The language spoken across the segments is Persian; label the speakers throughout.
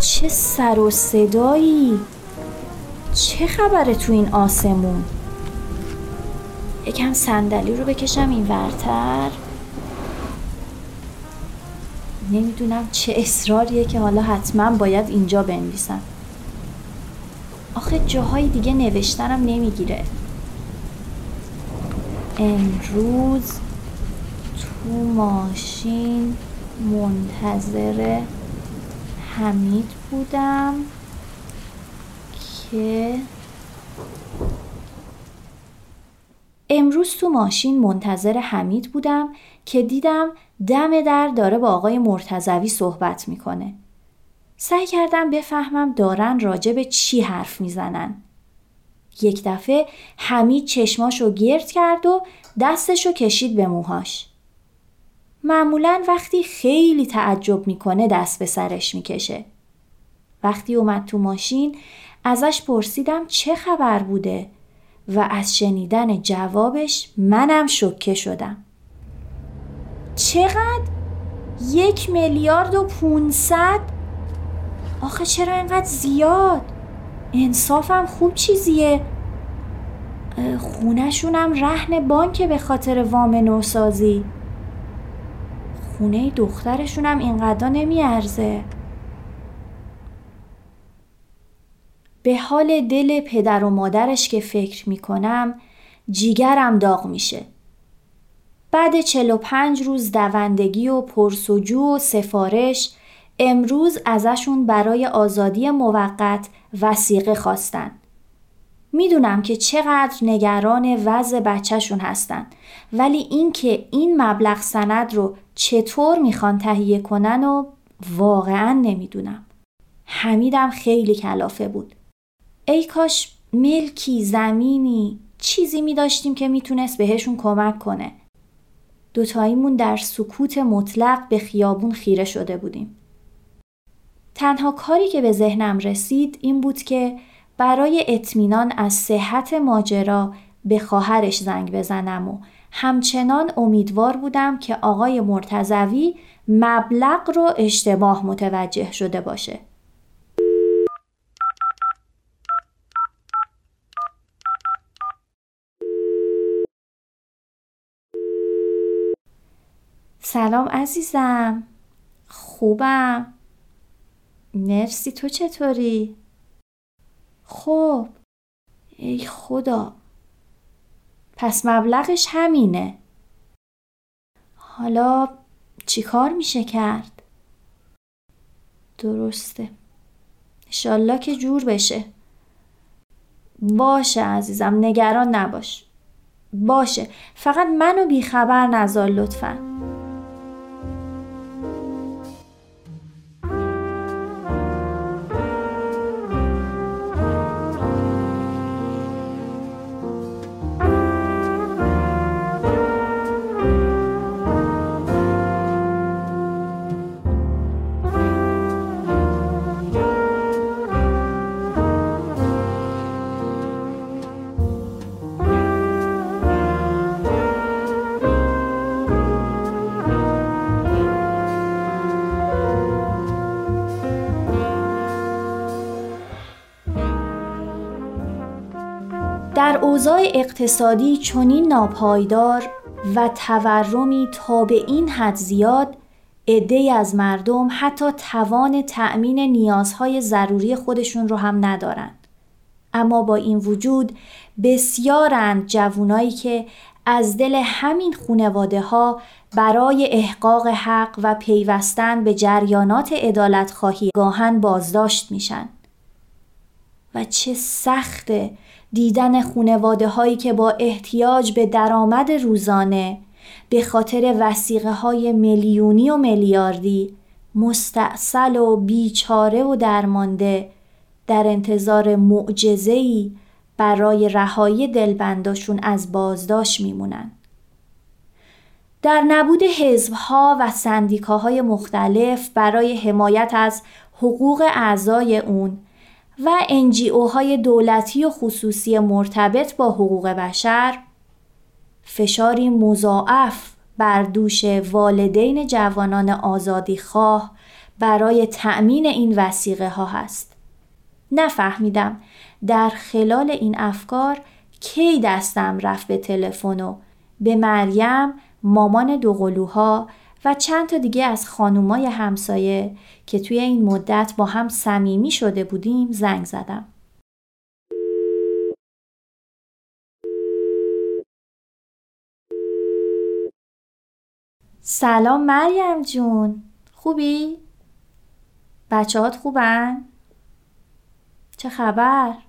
Speaker 1: چه سر و صدایی. چه خبره تو این آسمون؟ یکم صندلی رو بکشم این ورتر. نمی‌دونم چه اصراریه که حالا حتما باید اینجا بنویسم. آخه جاهای دیگه نوشتنم نمی‌گیره. امروز تو ماشین منتظر حمید بودم که امروز تو ماشین منتظر حمید بودم که دیدم دم در داره با آقای مرتزوی صحبت می‌کنه. سعی کردم بفهمم دارن راجع به چی حرف می‌زنن. یک دفعه حمید چشماشو گرد کرد و دستشو کشید به موهاش. معمولا وقتی خیلی تعجب می‌کنه دست به سرش می‌کشه. وقتی اومد تو ماشین ازش پرسیدم چه خبر بوده و از شنیدن جوابش منم شکه شدم. چقدر؟ یک میلیارد و پونصد؟ آخه چرا اینقدر زیاد؟ انصافم خوب چیزیه خونشونم رهن بانک به خاطر وام نوسازی خونه دخترشونم اینقدر نمیارزه به حال دل پدر و مادرش که فکر می‌کنم جیگرم داغ میشه بعد 45 روز دوندگی و پرسجو و سفارش امروز ازشون برای آزادی موقت وسیقه خواستن. می‌دونم که چقدر نگران وضع بچهشون هستن ولی اینکه این مبلغ سند رو چطور می‌خوان تهیه کنن و واقعا نمی‌دونم. حمیدم خیلی کلافه بود. ای کاش ملکی زمینی چیزی می داشتیم که می‌تونست بهشون کمک کنه. دوتاییمون در سکوت مطلق به خیابون خیره شده بودیم. تنها کاری که به ذهنم رسید این بود که برای اطمینان از صحت ماجرا به خواهرش زنگ بزنم و همچنان امیدوار بودم که آقای مرتزوی مبلغ رو اشتباه متوجه شده باشه. سلام عزیزم خوبم مرسی تو چطوری؟ خب ای خدا پس مبلغش همینه. حالا چی کار میشه کرد؟ درسته. انشالله که جور بشه. باشه عزیزم نگران نباش. باشه. فقط منو بیخبر نذار لطفا. در اوضاع اقتصادی چنین ناپایدار و تورمی تا به این حد زیاد عده از مردم حتی توان تأمین نیازهای ضروری خودشون رو هم ندارند. اما با این وجود بسیارند جوونایی که از دل همین خونواده ها برای احقاق حق و پیوستن به جریانات عدالت خواهی گاهن بازداشت میشن. و چه سخته دیدن خونواده هایی که با احتیاج به درآمد روزانه به خاطر وسیقه های میلیونی و میلیاردی مستاصل و بیچاره و درمانده در انتظار معجزه‌ای برای رهایی دلبنداشون از بازداشت میمونن. در نبود حزبها و سندیکاهای مختلف برای حمایت از حقوق اعضای اون و انجیو های دولتی و خصوصی مرتبط با حقوق بشر فشاری مضاعف بر دوش والدین جوانان آزادی خواه برای تأمین این وسیقه ها هست. نفهمیدم در خلال این افکار کی دستم رفت به تلفن و به مریم مامان دوقلوها و چند تا دیگه از خانومای همسایه که توی این مدت با هم صمیمی شده بودیم زنگ زدم. سلام مریم جون خوبی؟ بچه هات خوبن؟ چه خبر؟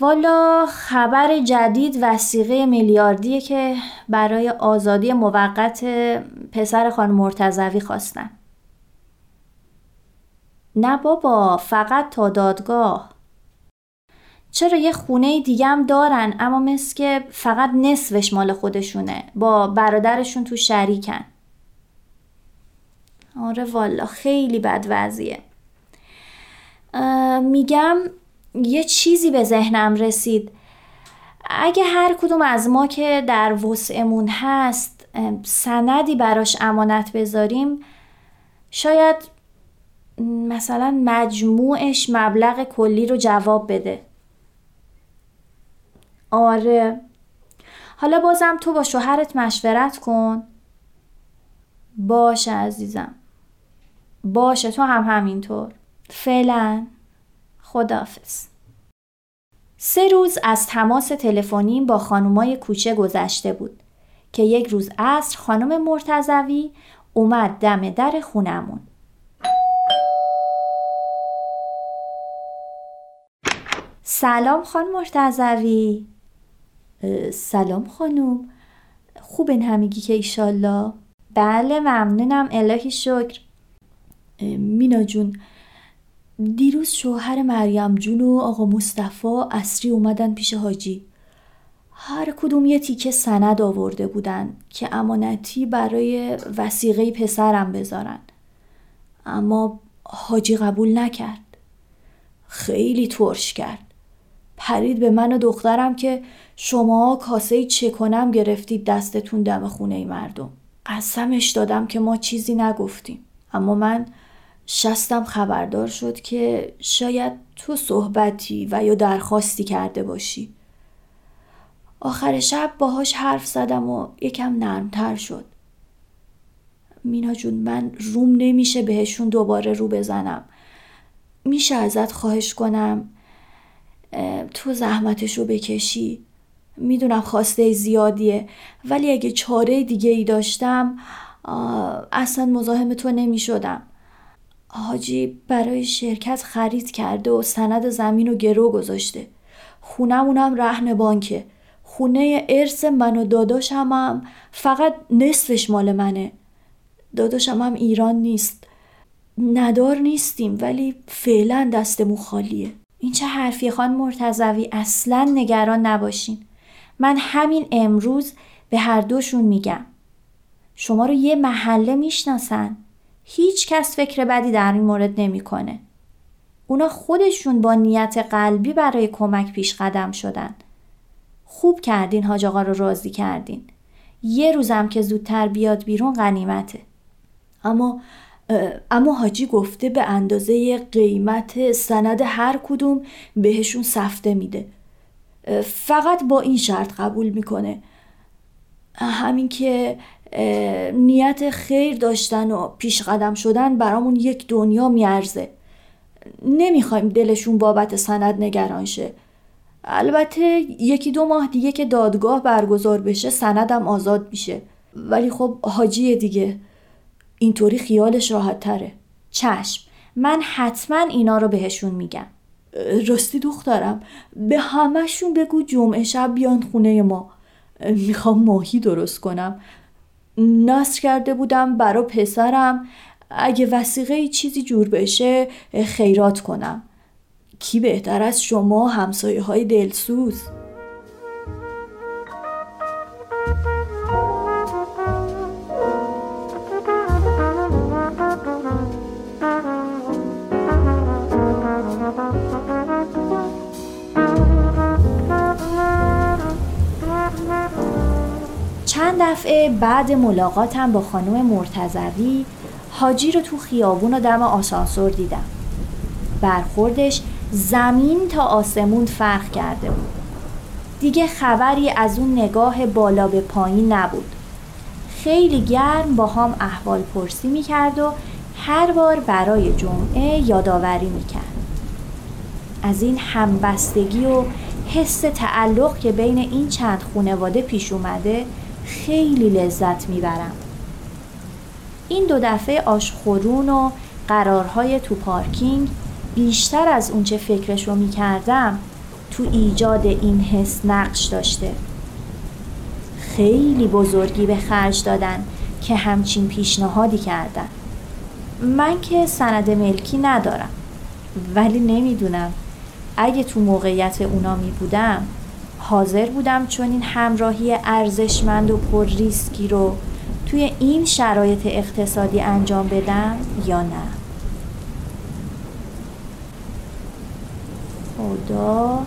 Speaker 1: والا خبر جدید وسیقه میلیاردیه که برای آزادی موقت پسر خان مرتزوی خواستن. نه بابا فقط تا دادگاه. چرا یه خونه دیگه هم دارن اما مثل که فقط نصفش مال خودشونه. با برادرشون تو شریکن. آره والا خیلی بد وضعیه. میگم یه چیزی به ذهنم رسید. اگه هر کدوم از ما که در وسعمون هست سندی براش امانت بذاریم شاید مثلا مجموعش مبلغ کلی رو جواب بده. آره. حالا بازم تو با شوهرت مشورت کن. باشه عزیزم. باشه تو هم همینطور. فعلا. خدافز سه روز از تماس تلفنیم با خانومای کوچه گذشته بود که یک روز عصر خانم مرتزوی اومد دم در خونمون. سلام خان مرتزوی سلام خانوم. خوبن همگی که ایشالله؟ بله ممنونم. الهی شکر. مینا جون دیروز شوهر مریم جون و آقا مصطفی اصری اومدن پیش حاجی. هر کدوم یه تیکه سند آورده بودن که امانتی برای وسیقه پسرم بذارن. اما حاجی قبول نکرد. خیلی ترش کرد. پرید به من و دخترم که شما کاسه چه کنم گرفتید دستتون دم خونه مردم. قسمش دادم که ما چیزی نگفتیم. اما من شستم خبردار شد که شاید تو صحبتی و یا درخواستی کرده باشی. آخر شب باهاش حرف زدم و یکم نرمتر شد. مینا جون من روم نمیشه بهشون دوباره رو بزنم. میشه ازت خواهش کنم تو زحمتش رو بکشی. می‌دونم خواسته زیادیه ولی اگه چاره دیگه ای داشتم اصلا مزاحم تو نمی شدم حاجی برای شرکت خرید کرده و سند زمین و گرو گذاشته. خونمونم رهن بانکه. خونه ارث من و داداشم هم فقط نصفش مال منه. داداشم هم ایران نیست. ندار نیستیم ولی فعلا دستمون خالیه. این چه حرفی خان مرتزوی اصلا نگران نباشین. من همین امروز به هر دوشون میگم. شما رو یه محله می‌شناسن. هیچ کس فکر بدی در این مورد نمی‌کنه. اونا خودشون با نیت قلبی برای کمک پیش قدم شدن. خوب کردین حاج آقا رو راضی کردین. یه روزم که زودتر بیاد بیرون غنیمته. اما اما حاجی گفته به اندازه قیمت سند هر کدوم بهشون سفته میده. فقط با این شرط قبول می‌کنه. همین که نیت خیر داشتن و پیش قدم شدن برامون یک دنیا میارزه. نمی‌خوایم دلشون بابت سند نگران شه. البته یکی دو ماه دیگه که دادگاه برگزار بشه سندم آزاد میشه. ولی خب حاجی دیگه. اینطوری خیالش راحت تره. چشم. من حتما اینا رو بهشون میگم. راستی دخترم به همهشون بگو جمعه شب بیان خونه ما. می‌خوام ماهی درست کنم. نصر کرده بودم برا پسرم. اگه وسیقه چیزی جور بشه خیرات کنم. کی بهتر از شما همسایه های دلسوز؟ دفعه بعد ملاقاتم با خانم مرتزوی حاجی رو تو خیابون و دم آسانسور دیدم. برخوردش زمین تا آسمون فرق کرده بود. دیگه خبری از اون نگاه بالا به پایین نبود. خیلی گرم با هم احوال پرسی می‌کرد و هر بار برای جمعه یادآوری می‌کرد. از این همبستگی و حس تعلق که بین این چند خونواده پیش اومده خیلی لذت می‌برم. این دو دفعه آشخورون و قرارهای تو پارکینگ بیشتر از اونچه فکرشو می‌کردم تو ایجاد این حس نقش داشته. خیلی بزرگی به خرج دادن که همچین پیشنهادی کردن. من که سند ملکی ندارم ولی نمی‌دونم اگه تو موقعیت اونا می بودم حاضر بودم چون این همراهی ارزشمند و پر ریسکی رو توی این شرایط اقتصادی انجام بدم یا نه. خدا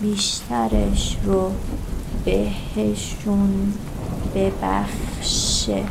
Speaker 1: بیشترش رو بهشون ببخشه.